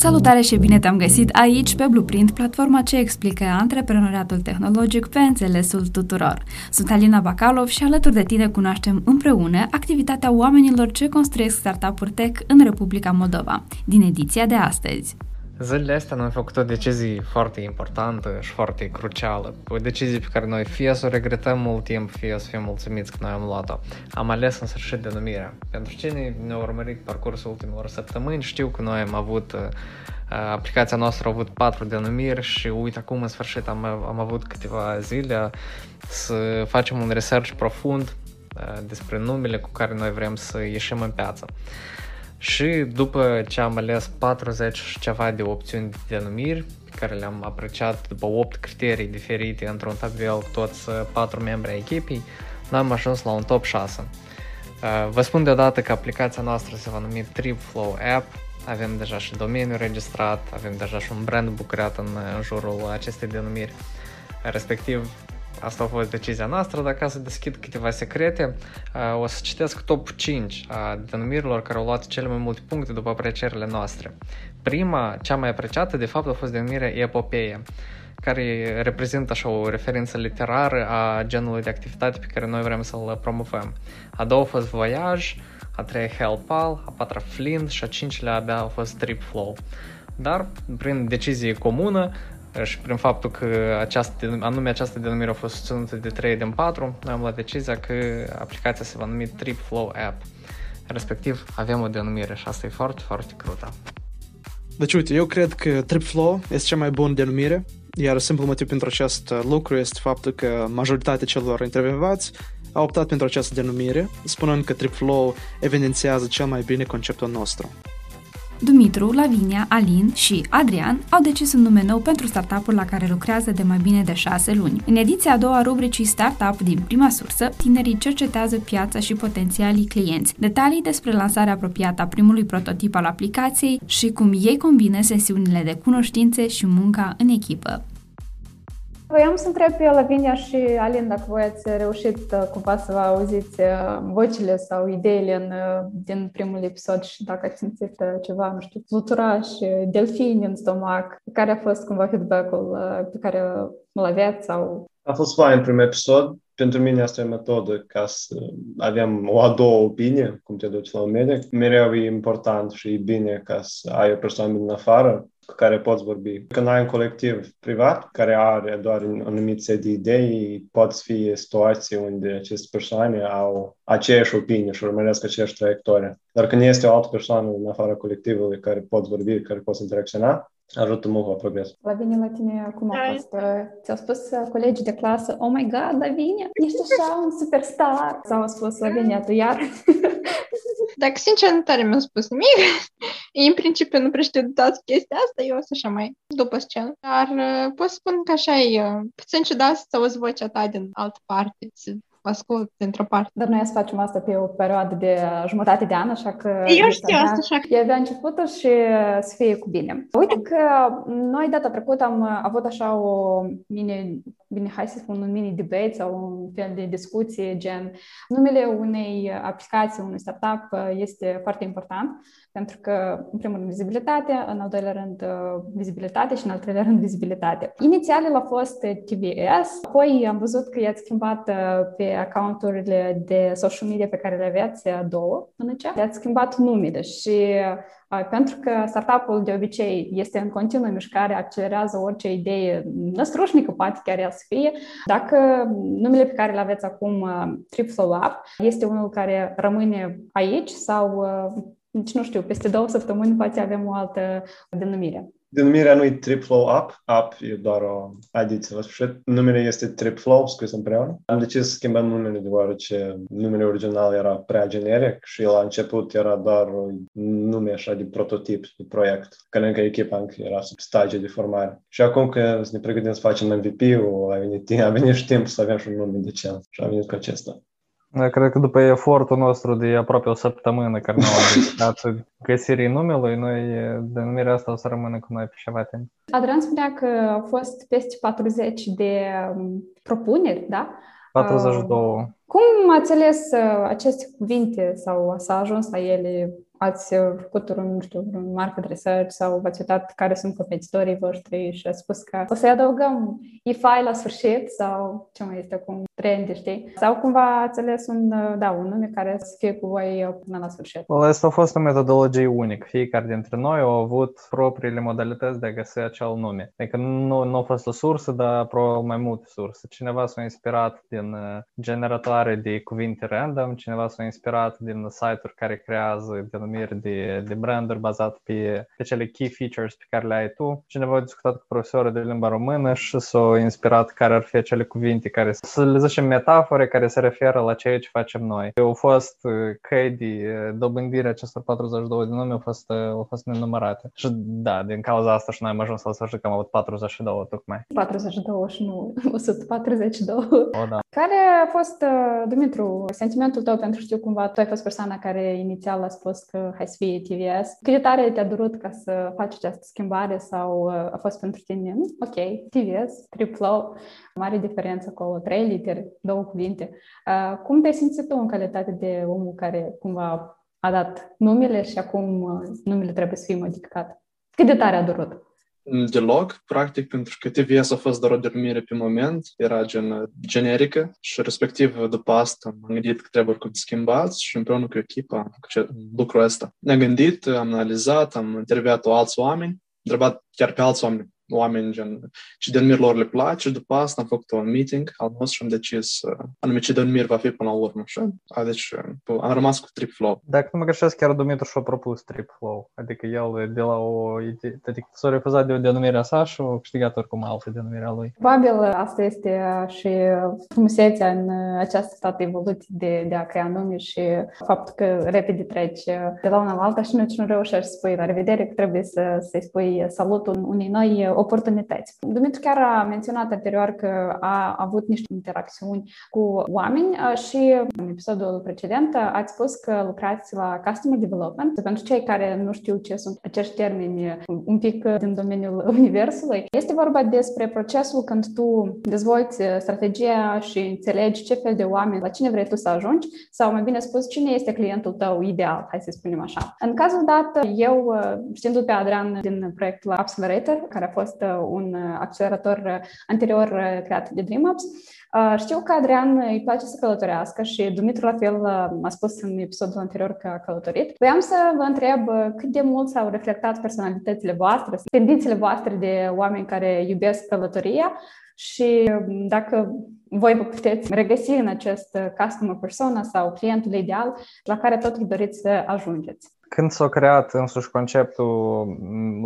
Salutare și bine te-am găsit aici pe Blueprint, platforma ce explică antreprenoriatul tehnologic pe înțelesul tuturor. Sunt Alina Bacalov și alături de tine cunoaștem împreună activitatea oamenilor ce construiesc startup-uri tech în Republica Moldova, din ediția de astăzi. Zilele astea noi am făcut o decizie foarte importantă și foarte crucială. O decizie pe care noi fie să o regretăm mult timp, fie să fim mulțumiți că noi am luat-o. Am ales în sfârșit denumirea. Pentru cine ne-a urmărit parcursul ultimelor săptămâni, știu că noi am avut uh, aplicația noastră a avut patru denumiri și uite acum în sfârșit am, am avut câteva zile să facem un research profund uh, despre numele cu care noi vrem să ieșim în piață. Și după ce am ales 40 și ceva de opțiuni de denumiri, pe care le-am apreciat după 8 criterii diferite într-un tabel cu toți patru membri ai echipei, noi am ajuns la un top 6. Uh, vă spun deodată că aplicația noastră se va numi TripFlow App, avem deja și domeniul registrat, avem deja și un brand bucurat în, în jurul acestei denumiri. Respectiv, Asta a fost decizia noastră, dar ca să deschid câteva secrete, o să citesc top 5 a denumirilor care au luat cele mai multe puncte după aprecierile noastre. Prima, cea mai apreciată, de fapt, a fost denumirea Epopeie, care reprezintă așa o referință literară a genului de activitate pe care noi vrem să-l promovăm. A doua a fost Voyage, a treia Hellpal, a patra Flint și a cincilea abia a fost Trip Flow. Dar, prin decizie comună, și prin faptul că această, anume această denumire a fost susținută de 3 din 4, noi am luat decizia că aplicația se va numi Trip Flow App. Respectiv, avem o denumire și asta e foarte, foarte crută. Deci, uite, eu cred că Trip Flow este cea mai bună denumire, iar simplu motiv pentru acest lucru este faptul că majoritatea celor intervievați au optat pentru această denumire, spunând că Trip Flow evidențiază cel mai bine conceptul nostru. Dumitru, Lavinia, Alin și Adrian au decis un nume nou pentru startup-ul la care lucrează de mai bine de șase luni. În ediția a doua a rubricii Startup din prima sursă, tinerii cercetează piața și potențialii clienți, detalii despre lansarea apropiată a primului prototip al aplicației și cum ei combină sesiunile de cunoștințe și munca în echipă. Voiam să întreb pe Lavinia și Alin dacă voi ați reușit uh, cumva să vă auziți uh, vocile sau ideile în, uh, din primul episod și dacă ați simțit ceva, nu știu, fluturaș, delfini în stomac, care a fost cumva feedback-ul pe care îl aveți sau... A fost fain primul episod. Pentru mine asta e metodă ca să avem o a doua opinie, cum te duci la un medic. Mereu e important și e bine ca să ai o persoană din afară cu care poți vorbi. Când ai un colectiv privat care are doar un anumit set de idei, pot fi situații unde aceste persoane au aceeași opinie și urmăresc aceeași traiectorie. Dar când este o altă persoană în afara colectivului care pot vorbi, care pot interacționa, ajută mult la progres. Lavinia, la tine cum a fost? Ți-au spus uh, colegii de clasă, oh my god, Lavinia, ești așa un superstar? Sau au spus, Lavinia, tu iar? Dacă sincer, nu tare mi-au spus nimic. În principiu nu prea știu de toată chestia asta, eu sunt așa mai după scenă. Dar uh, pot spun că așa e uh, puțin ciudat să auzi vocea ta din altă parte, să ascult dintr-o parte. Dar noi să facem asta pe o perioadă de jumătate de an, așa că... Eu știu asta, așa că... E de începutul și să fie cu bine. Uite că noi data trecută am avut așa o mini, bine, hai să spun un mini debate sau un fel de discuție, gen numele unei aplicații, unui startup este foarte important pentru că, în primul rând, vizibilitate, în al doilea rând, vizibilitate și în al treilea rând, vizibilitate. Inițial el a fost TVS, apoi am văzut că i-ați schimbat pe accounturile de social media pe care le aveați două până ce le-ați schimbat numele și pentru că startup-ul de obicei este în continuă mișcare, accelerează orice idee năstrușnică, poate chiar ea să fie. Dacă numele pe care le aveți acum, TripFlow Up, este unul care rămâne aici sau nici nu știu, peste două săptămâni poate avem o altă denumire. Denumirea nu e TripFlow Up, Up e doar o adiție la sfârșit. Numele este TripFlow, scris împreună. Am decis să schimbăm numele deoarece numele original era prea generic și la început era doar un nume așa de prototip, de proiect, că încă echipa încă era sub stadiu de formare. Și acum că ne pregătim să facem MVP-ul, a venit, a venit și timp să avem și un nume decent și a venit cu acesta. Da, cred că după efortul nostru de aproape o săptămână care ne-am dedicat găsirii numelui, noi denumirea asta o să rămână cu noi pe ceva timp. Adrian spunea că au fost peste 40 de um, propuneri, da? 42. Uh, cum ați ales uh, aceste cuvinte sau s-a ajuns la ele? ați făcut un, nu știu, un market research sau v-ați uitat care sunt competitorii voștri și ați spus că o să-i adăugăm EFI la sfârșit sau ce mai este acum trend, știi? Sau cumva ați ales un, da, un nume care să fie cu voi până la sfârșit? Well, asta a fost o metodologie unică. Fiecare dintre noi au avut propriile modalități de a găsi acel nume. Adică nu, nu a fost o sursă, dar probabil mai multe surse. Cineva s-a inspirat din uh, generatoare de cuvinte random, cineva s-a inspirat din site-uri care creează denumiri de, de branduri bazat pe, pe cele key features pe care le ai tu. Cineva a discutat cu profesorul de limba română și s-a inspirat care ar fi acele cuvinte care, să le zicem, metafore care se referă la ceea ce facem noi. Au fost uh, căi de uh, dobândire acestor 42 de nume, au fost, au fost nenumărate. Și da, din cauza asta și noi am ajuns la sfârșit că am avut 42 tocmai. 42 și nu 142. O, da. Care a fost, uh, Dumitru, sentimentul tău pentru știu cumva tu ai fost persoana care inițial a spus că hai să fie TVS. Cât de tare te-a durut ca să faci această schimbare sau uh, a fost pentru tine? Ok, TVS, Triplow, mare diferență acolo, trei literi, două cuvinte. Uh, cum te-ai simțit tu în calitate de omul care cumva a dat numele și acum numele trebuie să fie modificat? Cât de tare a durut? deloc, practic, pentru că TVS a fost doar o denumire pe moment, era gen generică și respectiv după asta m-am gândit că trebuie oricum schimbați și împreună cu echipa cu lucrul ăsta. Ne-am gândit, am analizat, am interviat alți oameni, întrebat chiar pe alți oameni oameni gen ce denumiri lor le place și după asta am făcut un meeting al nostru și am decis uh, anume ce denumiri va fi până la urmă. Și, a, deci uh, am rămas cu Trip Flow. Dacă nu mă greșesc, chiar Dumitru și-a propus Trip Flow. Adică el de la o idee, adică s-a refuzat de o denumire a sa și a câștigat oricum altă denumire a lui. Probabil asta este și frumusețea în această toată evoluție de, de a crea nume și faptul că repede treci de la una la alta și nici nu reușești să spui la revedere, că trebuie să, să-i spui salutul unei noi oportunități. Dumitru chiar a menționat anterior că a avut niște interacțiuni cu oameni și în episodul precedent ați spus că lucrați la Customer Development. Pentru cei care nu știu ce sunt acești termeni un pic din domeniul universului, este vorba despre procesul când tu dezvolți strategia și înțelegi ce fel de oameni, la cine vrei tu să ajungi sau mai bine spus, cine este clientul tău ideal, hai să spunem așa. În cazul dat, eu, știindu pe Adrian din proiectul Accelerator, care a fost fost uh, un uh, accelerator uh, anterior creat de DreamUps. Știu că Adrian îi place să călătorească și Dumitru la fel a spus în episodul anterior că a călătorit. Vreau să vă întreb cât de mult s-au reflectat personalitățile voastre, tendințele voastre de oameni care iubesc călătoria și um, dacă voi vă puteți regăsi în acest customer persona sau clientul ideal la care totul doriți să ajungeți. Când s-a creat însuși conceptul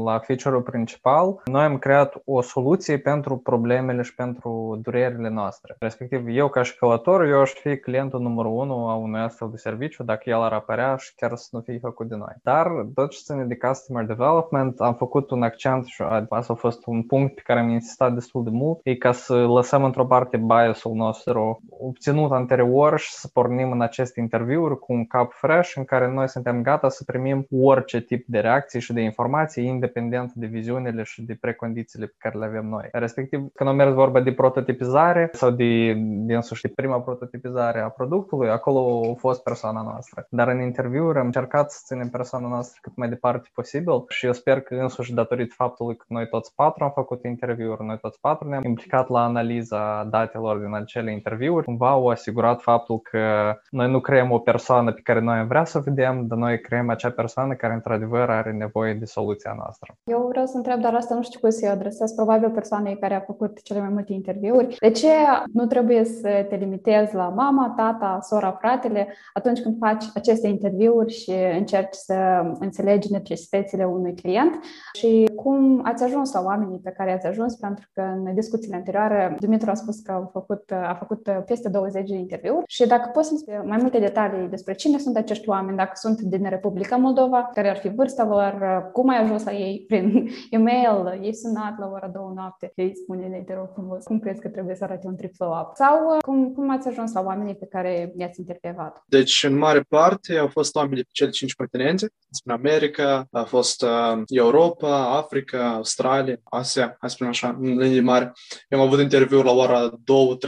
la feature-ul principal, noi am creat o soluție pentru problemele și pentru durerile noastre. Respectiv, eu ca și călător, eu aș fi clientul numărul unu a unui astfel de serviciu dacă el ar apărea și chiar să nu fie făcut de noi. Dar tot ce ține de customer development, am făcut un accent și asta a fost un punct pe care am insistat destul de mult, e ca să lăsăm într-o parte biasul nostru obținut anterior și să pornim în aceste interviuri cu un cap fresh în care noi suntem gata să primim orice tip de reacții și de informații, independent de viziunile și de precondițiile pe care le avem noi. Respectiv, când am mers vorba de prototipizare sau de, de însuși de prima prototipizare a produsului, acolo a fost persoana noastră. Dar în interviuri am încercat să ținem persoana noastră cât mai departe posibil și eu sper că însuși datorită faptului că noi toți patru am făcut interviuri, noi toți patru ne-am implicat la analiza datelor din acele interviuri, cumva au asigurat faptul că noi nu creăm o persoană pe care noi am vrea să o vedem, dar noi creăm acea persoană care într-adevăr are nevoie de soluția noastră. Eu vreau să întreb, dar asta nu știu cum să-i adresez, probabil persoanei care a făcut cele mai multe interviuri. De ce nu trebuie să te limitezi la mama, tata, sora, fratele atunci când faci aceste interviuri și încerci să înțelegi necesitățile unui client și cum ați ajuns la oamenii pe care ați ajuns, pentru că în discuțiile anterioare Dumitru a spus că a făcut, a făcut peste 20 de interviuri și dacă poți să mai multe detalii despre cine sunt acești oameni, dacă sunt din Republica Moldova, care ar fi vârsta lor, cum ai ajuns la ei prin e-mail, ei sunat la ora două noapte, ei spune te rog frumos, cum crezi că trebuie să arate un trip up Sau uh, cum, cum ați ajuns la oamenii pe care i-ați intervievat? Deci, în mare parte, au fost oameni de cele cinci continente, în America, a fost uh, Europa, Africa, Australia, Asia, hai să spunem așa, în linii mari. Eu am avut interviuri la ora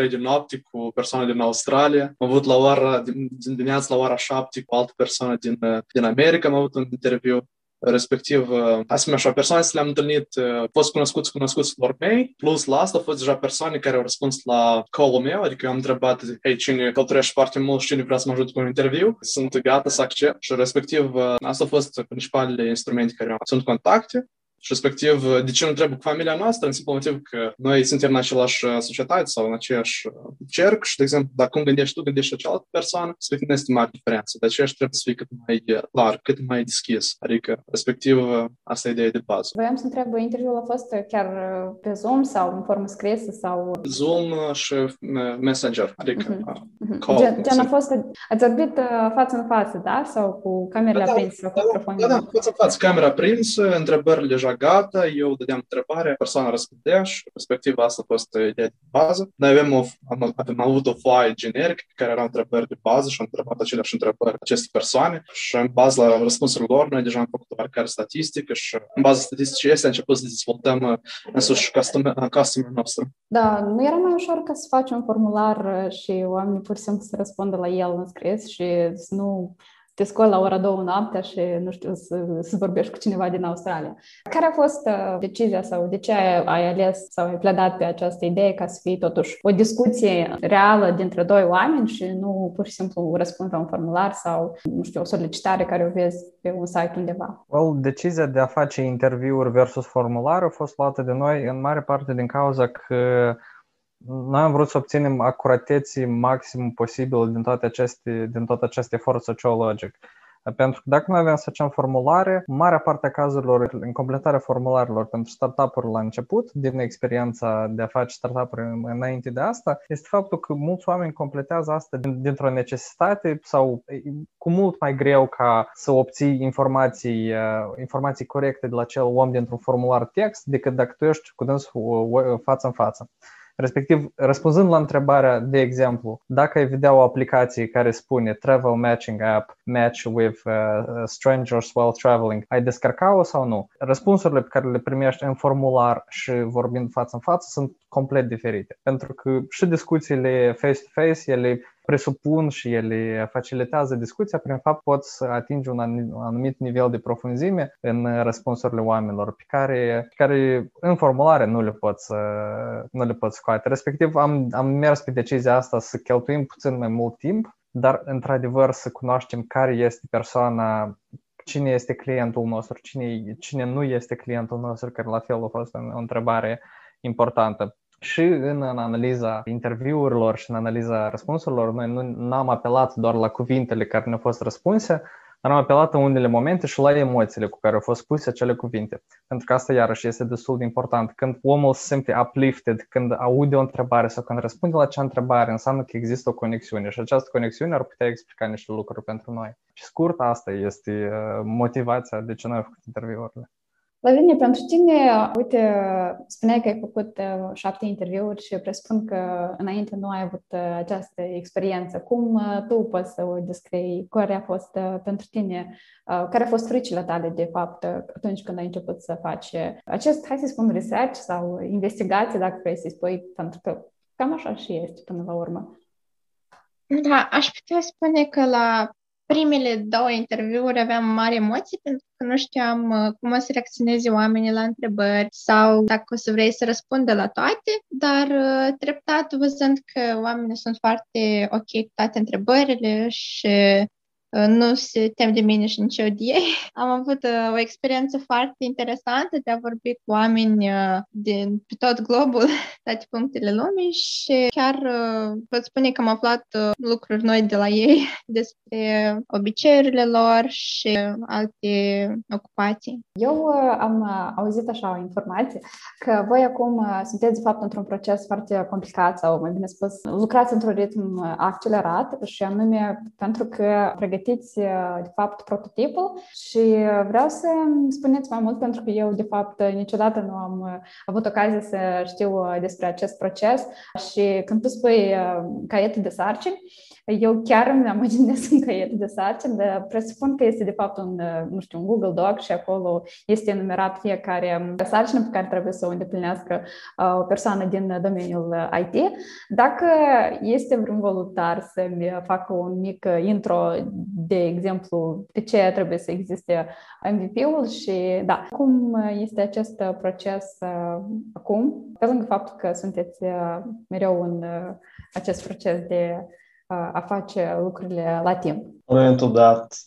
2-3 de noapte cu persoane din Australia, am avut la ora, din dimineața la ora 7 cu altă persoană din, uh, din America, America am avut un interviu respectiv, asemenea așa, persoane le-am întâlnit, fost cunoscuți cunoscuți lor mei, plus la asta au fost deja persoane care au răspuns la call-ul meu, adică eu am întrebat, hei, cine călătorește foarte mult și cine vrea să mă ajute cu un interviu, sunt gata să accept și respectiv asta au fost principalele instrumente care am. Sunt contacte, și respectiv, de ce nu trebuie cu familia noastră? În simplu motiv că noi suntem în același societate sau în aceeași cerc și, de exemplu, dacă cum gândești tu, gândești o cealaltă persoană, respectiv nu este mare diferență. De aceea trebuie să fii cât mai clar, cât mai deschis. Adică, respectiv, asta e ideea de bază. Voiam să întreb, interviul a fost chiar pe Zoom sau în formă scrisă sau... Zoom și Messenger, adică uh-huh. call. Gen, gen a fost, ați vorbit față în față, da? Sau cu camerele da, aprinse sau cu microfonul? Da, da, față în față, camera aprinsă, întrebările deja gata, eu dădeam întrebare, persoana răspundea și respectiv asta a fost ideea de bază. Noi avem, o, am, am avut o foaie generică care era întrebări de bază și am întrebat aceleași întrebări aceste persoane și în bază la răspunsurile lor noi deja am făcut oarecare statistică și în bază statisticii este am început să dezvoltăm uh, însuși customer, customer nostru. Da, nu era mai ușor ca să faci un formular uh, și oamenii pur și simplu să răspundă la el în scris și să nu te scoli la ora două noaptea și, nu știu, să, să vorbești cu cineva din Australia. Care a fost uh, decizia sau de ce ai, ai ales sau ai pledat pe această idee ca să fie totuși o discuție reală dintre doi oameni și nu pur și simplu răspund pe un formular sau, nu știu, o solicitare care o vezi pe un site undeva? Well, decizia de a face interviuri versus formular a fost luată de noi în mare parte din cauza că noi am vrut să obținem acurateții maxim posibil din toate aceste, din tot acest efort sociologic. Pentru că dacă noi avem să facem formulare, marea parte a cazurilor, în completarea formularelor pentru startup-uri la început, din experiența de a face startup-uri înainte de asta, este faptul că mulți oameni completează asta dintr-o necesitate sau cu mult mai greu ca să obții informații, informații corecte de la cel om dintr-un formular text decât dacă tu ești cu dânsul față în față. Respectiv, răspunzând la întrebarea, de exemplu, dacă ai vedea o aplicație care spune Travel Matching App, Match with uh, Strangers while traveling, ai descarca-o sau nu? Răspunsurile pe care le primești în formular și vorbind față în față sunt complet diferite. Pentru că și discuțiile face-to-face, ele presupun și ele facilitează discuția, prin fapt poți să atingi un anumit nivel de profunzime în răspunsurile oamenilor pe care, pe care în formulare nu le poți, nu le poți scoate. Respectiv, am, am mers pe decizia asta să cheltuim puțin mai mult timp, dar într-adevăr să cunoaștem care este persoana cine este clientul nostru, cine, cine nu este clientul nostru, care la fel a fost o întrebare importantă și în, în analiza interviurilor și în analiza răspunsurilor, noi nu am apelat doar la cuvintele care ne-au fost răspunse, dar am apelat în unele momente și la emoțiile cu care au fost spuse acele cuvinte. Pentru că asta iarăși este destul de important. Când omul se simte uplifted, când aude o întrebare sau când răspunde la acea întrebare, înseamnă că există o conexiune și această conexiune ar putea explica niște lucruri pentru noi. Și scurt, asta este uh, motivația de ce noi am făcut interviurile. Lavinia, pentru tine, uite, spuneai că ai făcut uh, șapte interviuri și presupun că înainte nu ai avut uh, această experiență. Cum uh, tu poți să o descrii? Care a fost pentru tine? Care au fost fricile tale, de fapt, atunci când ai început să faci acest, hai să spun, research sau investigație, dacă vrei să-i spui, pentru că cam așa și este până la urmă. Da, aș putea spune că la primele două interviuri aveam mari emoții pentru că nu știam uh, cum o să reacționeze oamenii la întrebări sau dacă o să vrei să răspundă la toate, dar uh, treptat văzând că oamenii sunt foarte ok cu toate întrebările și Uh, nu se tem de mine și nici eu de ei. Am avut uh, o experiență foarte interesantă de a vorbi cu oameni uh, din pe tot globul, toate punctele lumii și chiar pot spune că am aflat lucruri noi de la ei despre obiceiurile lor și alte ocupații. Eu am auzit așa o informație că voi acum sunteți de fapt într-un proces foarte complicat sau mai bine spus lucrați într-un ritm accelerat și anume pentru că pregătiți pregătiți, uh, de fapt, prototipul și uh, vreau să spuneți mai mult pentru că eu, de fapt, niciodată nu am uh, avut ocazia să știu despre acest proces. Și când tu spui caietul de sarcini, Eu chiar îmi imaginez un caiet de sarcină, dar presupun că este de fapt un, nu știu, un Google Doc și acolo este enumerat fiecare sarcină pe care trebuie să o îndeplinească o persoană din domeniul IT. Dacă este vreun voluntar să-mi facă un mic intro, de exemplu, de ce trebuie să existe MVP-ul și da, cum este acest proces acum, pe lângă faptul că sunteți mereu în acest proces de a face lucrurile la timp. În momentul dat,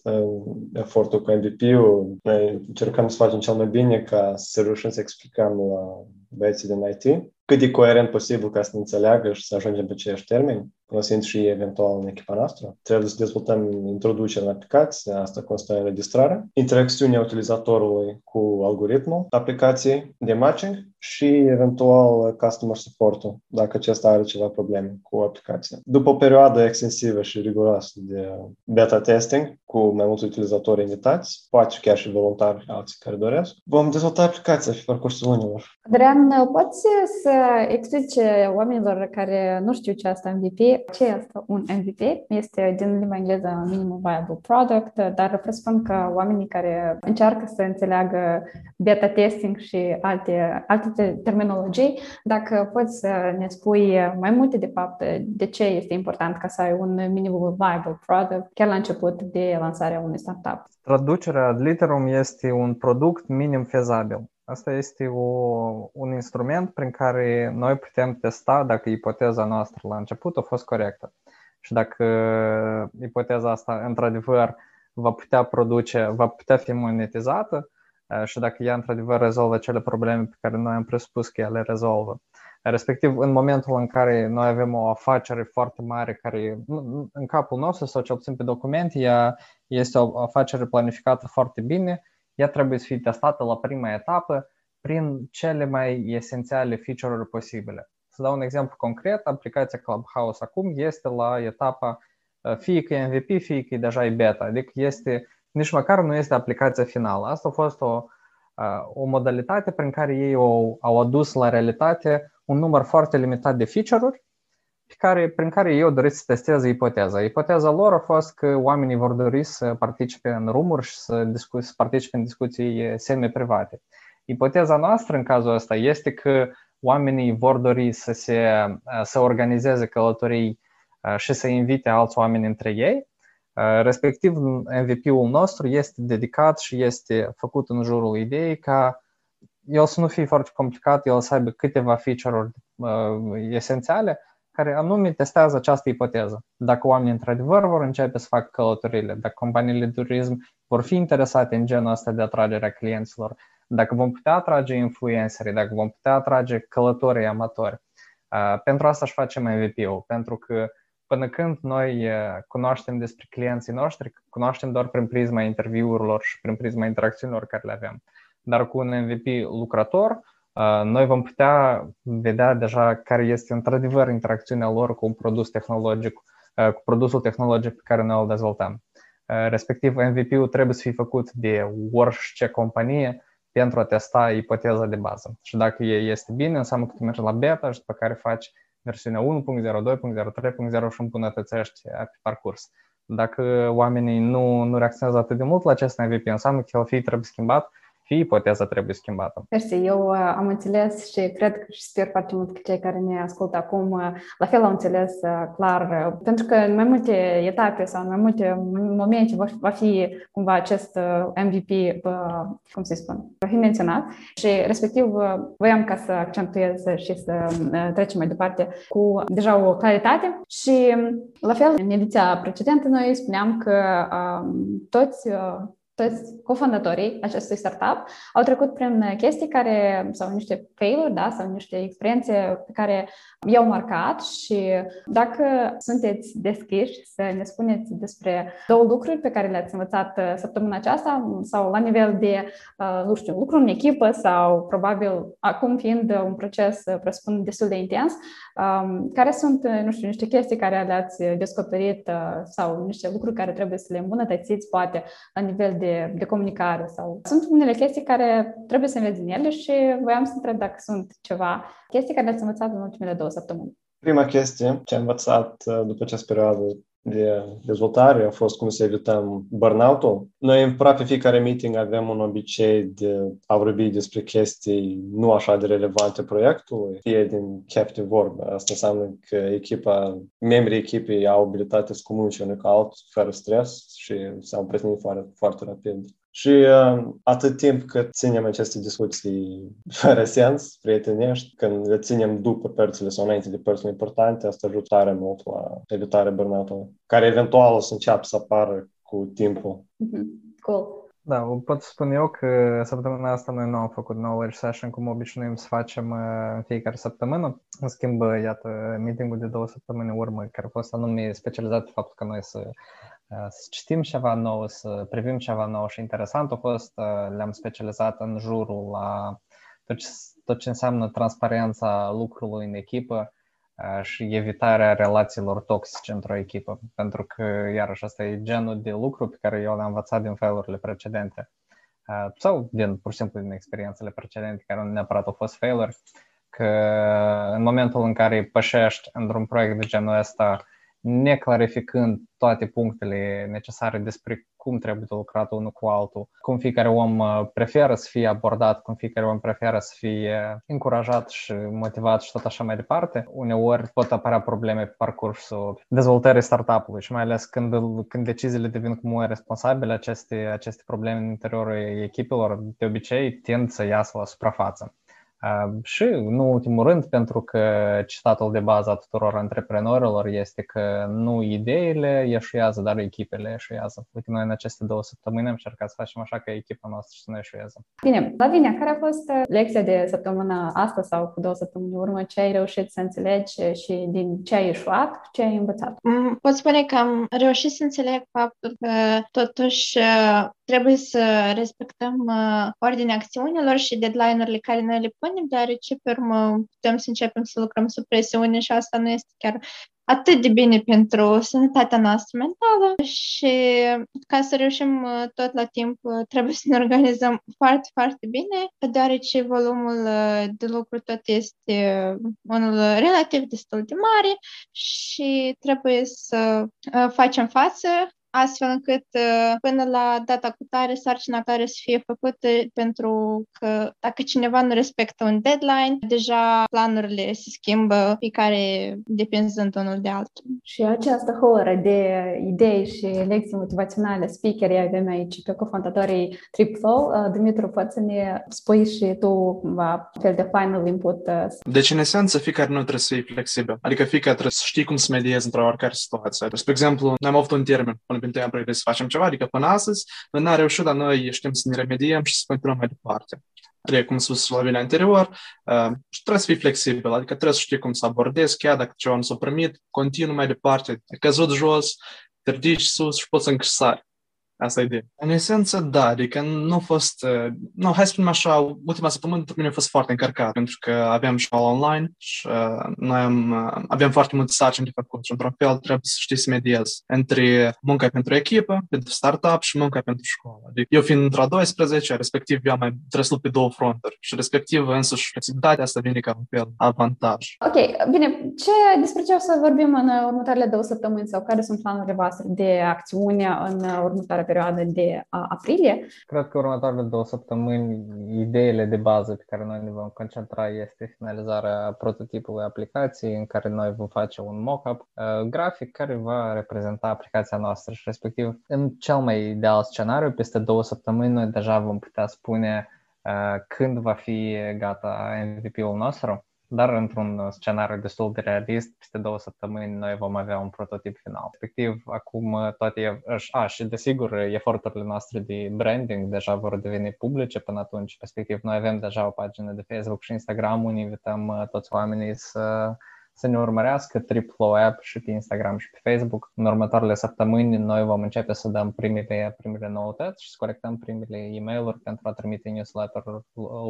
efortul cu MVP-ul, noi încercăm să facem cel mai bine ca să reușim să explicăm la băieții din IT cât de coerent posibil ca să ne înțeleagă și să ajungem pe aceiași termeni, folosind și eventual în echipa noastră. Trebuie să dezvoltăm introducerea în aplicație, asta constă în înregistrare, interacțiunea utilizatorului cu algoritmul aplicației de matching și eventual customer support dacă acesta are ceva probleme cu aplicația. După o perioadă extensivă și riguroasă de beta testing cu mai mulți utilizatori invitați, poate chiar și voluntari alții care doresc, vom dezvolta aplicația pe parcursul lunilor. Adrian, poți să explice oamenilor care nu știu ce asta MVP, ce este un MVP? Este din limba engleză Minimum Viable Product, dar presupun că oamenii care încearcă să înțeleagă beta testing și alte, alte terminologii, dacă poți să ne spui mai multe de fapt de ce este important ca să ai un Minimum Viable Product chiar la început de lansarea unui startup. Traducerea ad literum este un produs minim fezabil. Asta este o, un instrument prin care noi putem testa dacă ipoteza noastră la început a fost corectă. Și dacă ipoteza asta într-adevăr va putea produce, va putea fi monetizată și dacă ea într-adevăr rezolvă cele probleme pe care noi am presupus că ea le rezolvă. Respectiv, în momentul în care noi avem o afacere foarte mare care în capul nostru sau cel puțin pe document, ea este o afacere planificată foarte bine, ea trebuie să fie testată la prima etapă prin cele mai esențiale feature-uri posibile. Să dau un exemplu concret, aplicația Clubhouse acum este la etapa uh, fie că e MVP, fie că e deja e beta, adică este, nici măcar nu este aplicația finală. Asta a fost o, uh, o modalitate prin care ei au, au adus la realitate un număr foarte limitat de feature-uri pe care, prin care eu doresc să testeze ipoteza. Ipoteza lor a fost că oamenii vor dori să participe în rumuri și să, discu- să participe în discuții semi-private. Ipoteza noastră în cazul ăsta este că oamenii vor dori să, se, să organizeze călătorii și să invite alți oameni între ei. Respectiv, MVP-ul nostru este dedicat și este făcut în jurul ideii ca el să nu fie foarte complicat, el să aibă câteva feature-uri esențiale care anume testează această ipoteză. Dacă oamenii într-adevăr vor începe să facă călătorile, dacă companiile de turism vor fi interesate în genul ăsta de atragere a clienților, dacă vom putea atrage influencerii, dacă vom putea atrage călătorii amatori. Pentru asta își facem MVP-ul, pentru că până când noi cunoaștem despre clienții noștri, cunoaștem doar prin prisma interviurilor și prin prisma interacțiunilor care le avem. Dar cu un MVP lucrător, noi vom putea vedea deja care este într-adevăr interacțiunea lor cu un produs tehnologic, cu produsul tehnologic pe care noi îl dezvoltăm. Respectiv, MVP-ul trebuie să fie făcut de orice companie pentru a testa ipoteza de bază. Și dacă este bine, înseamnă că tu mergi la beta și după care faci versiunea 1.0, 2.0, 3.0 și îmbunătățești pe parcurs. Dacă oamenii nu, nu reacționează atât de mult la acest MVP, înseamnă că el fie trebuie schimbat, și ipoteza trebuie schimbată. Mersi, eu uh, am înțeles și cred că și sper foarte mult că cei care ne ascultă acum uh, la fel au înțeles uh, clar, pentru că în mai multe etape sau în mai multe momente va fi cumva acest MVP, cum să spun, va fi menționat și respectiv voiam ca să accentuez și să trecem mai departe cu deja o claritate și la fel în ediția precedentă noi spuneam că um, toți toți cofondatorii acestui startup au trecut prin chestii care, sau niște failuri, da, sau niște experiențe pe care i-au marcat și dacă sunteți deschiși să ne spuneți despre două lucruri pe care le-ați învățat uh, săptămâna aceasta sau la nivel de, uh, nu știu, lucru în echipă sau probabil acum fiind un proces, uh, presupun, destul de intens, um, care sunt, nu știu, niște chestii care le-ați descoperit sau niște lucruri care trebuie să le îmbunătățiți poate la nivel de de, de comunicare sau sunt unele chestii care trebuie să înveți din ele și voiam să întreb dacă sunt ceva chestii care le-ați învățat în ultimele două săptămâni. Prima chestie ce am învățat uh, după această perioadă de dezvoltare a fost cum să evităm burnout-ul. Noi în aproape fiecare meeting avem un obicei de a vorbi despre chestii nu așa de relevante proiectului, fie din chef de vorbă. Asta înseamnă că echipa, membrii echipei au abilitate să comunice unul cu altul fără stres și să împrăsnim foarte, foarte rapid. Și uh, atât timp cât ținem aceste discuții fără sens, prietenești, când le ținem după părțile sau înainte de părțile importante, asta ajută tare mult la evitarea burnout care eventual o să înceapă să apară cu timpul. Mm-hmm. Cool. Da, pot spune eu că săptămâna asta noi nu am făcut knowledge session cum obișnuim să facem uh, în fiecare săptămână. În schimb, iată, meetingul de două săptămâni urmă, care a fost anume specializat în faptul că noi să să citim ceva nou, să privim ceva nou și interesant a fost, le-am specializat în jurul la tot ce, tot ce înseamnă transparența lucrului în echipă și evitarea relațiilor toxice într-o echipă. Pentru că, iarăși, asta e genul de lucru pe care eu l-am învățat din felurile precedente sau din, pur și simplu din experiențele precedente care nu neapărat au fost failuri, că în momentul în care pășești într-un proiect de genul ăsta neclarificând toate punctele necesare despre cum trebuie de lucrat unul cu altul, cum fiecare om uh, preferă să fie abordat, cum fiecare om preferă să fie încurajat și motivat și tot așa mai departe. Uneori pot apărea probleme pe parcursul dezvoltării startup-ului și mai ales când, când deciziile devin cum responsabile, aceste, aceste probleme în interiorul echipelor de obicei tind să iasă la suprafață. Și, nu ultimul rând, pentru că citatul de bază a tuturor antreprenorilor este că nu ideile ieșuiază, dar echipele ieșuiază. Uite, noi în aceste două săptămâni am încercat să facem așa că echipa noastră să nu ieșuieze. Bine, Lavinia, care a fost uh, lecția de săptămâna asta sau cu două săptămâni urmă? Ce ai reușit să înțelegi și din ce ai ieșuat, ce ai învățat? Mm, pot spune că am reușit să înțeleg faptul că totuși uh, trebuie să respectăm uh, ordinea acțiunilor și deadline-urile care noi le punem, deoarece pe urmă putem să începem să lucrăm sub presiune și asta nu este chiar atât de bine pentru sănătatea noastră mentală și ca să reușim uh, tot la timp uh, trebuie să ne organizăm foarte, foarte bine, deoarece volumul uh, de lucru tot este unul relativ destul de mare și trebuie să facem față astfel încât uh, până la data cu tare sarcina care să fie făcută pentru că dacă cineva nu respectă un deadline, deja planurile se schimbă fiecare depinzând unul de altul. Și această horă de idei și lecții motivaționale, speakeri avem aici pe cofondatorii TripFlow. Uh, Dumitru, poți să ne spui și tu cumva fel de final input? Uh, deci, în esență, fiecare nu trebuie să fie flexibil. Adică fiecare trebuie să știi cum să mediezi într-o oricare situație. Deci, spre exemplu, noi am avut un termen până pentru aprilie să facem ceva, adică până astăzi noi n-am reușit, dar noi știm să ne remediem și să continuăm mai departe. Adică, cum spus la vine anterior, uh, trebuie să fii flexibil, adică trebuie să știi cum să abordezi, chiar dacă ceva nu s-a primit, continuu mai departe, ai căzut jos, te ridici sus și poți încă sari. Asta e ideea. În esență, da, adică nu a fost, uh, nu, hai să spunem așa, ultima săptămână pentru mine a fost foarte încărcat, pentru că aveam școală online și uh, noi am, uh, aveam foarte multe sarcini de făcut și într-un fel trebuie să știi să mediezi între munca pentru echipă, pentru startup și munca pentru școală. Adică eu fiind într-a 12, respectiv eu am mai trăsut pe două fronturi și respectiv însuși flexibilitatea asta vine ca un fel avantaj. Ok, bine, ce, despre ce o să vorbim în următoarele două săptămâni sau care sunt planurile voastre de acțiune în următoarea perioadă de aprilie. Cred că următoarele două săptămâni, ideile de bază pe care noi ne vom concentra este finalizarea prototipului aplicației, în care noi vom face un mock-up uh, grafic care va reprezenta aplicația noastră și respectiv în cel mai ideal scenariu, peste două săptămâni noi deja vom putea spune uh, când va fi gata MVP-ul nostru dar într-un scenariu destul de realist, peste două săptămâni noi vom avea un prototip final. Respectiv, acum toate, a, și desigur, eforturile noastre de branding deja vor deveni publice până atunci. Respectiv, noi avem deja o pagină de Facebook și Instagram unde invităm uh, toți oamenii să să ne urmărească TripFlow App și pe Instagram și pe Facebook. În următoarele săptămâni noi vom începe să dăm primele, primele noutăți și să corectăm primele e mail pentru a trimite newsletter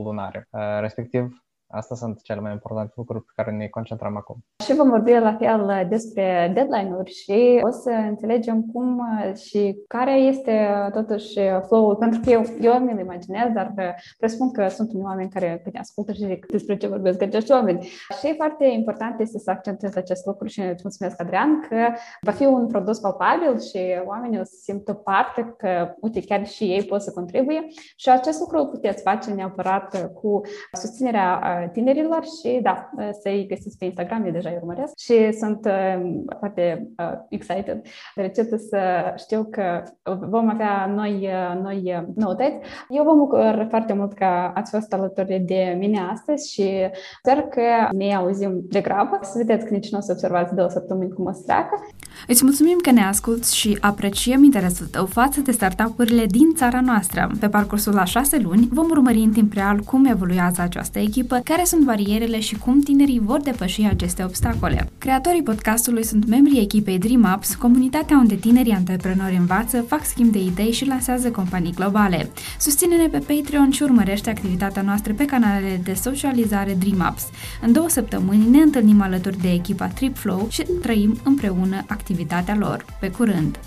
lunare. Uh, respectiv, Astea sunt cele mai importante lucruri pe care ne concentrăm acum. Și vom vorbi la fel despre deadline-uri și o să înțelegem cum și care este totuși flow-ul, pentru că eu, eu mi-l imaginez, dar presupun că sunt unii oameni care ne ascultă și zic despre ce vorbesc acești oameni. Și foarte important este să accentez acest lucru și îți mulțumesc, Adrian, că va fi un produs palpabil și oamenii o să simtă parte că, uite, chiar și ei pot să contribuie și acest lucru puteți face neapărat cu susținerea tinerilor și, da, să-i găsiți pe Instagram, eu deja îi urmăresc și sunt foarte excited, deoarece să știu că vom avea noi, noi noutăți. Eu vă bucur foarte mult că ați fost alături de mine astăzi și sper că ne auzim de grabă. Să vedeți că nici nu o să observați două săptămâni cum o să treacă. Îți mulțumim că ne asculți și apreciem interesul tău față de startup-urile din țara noastră. Pe parcursul la șase luni vom urmări în timp real cum evoluează această echipă, care sunt barierele și cum tinerii vor depăși aceste obstacole. Creatorii podcastului sunt membrii echipei Dream Ups, comunitatea unde tinerii antreprenori învață, fac schimb de idei și lansează companii globale. Susține-ne pe Patreon și urmărește activitatea noastră pe canalele de socializare Dream Ups. În două săptămâni ne întâlnim alături de echipa TripFlow și trăim împreună activitatea lor. Pe curând!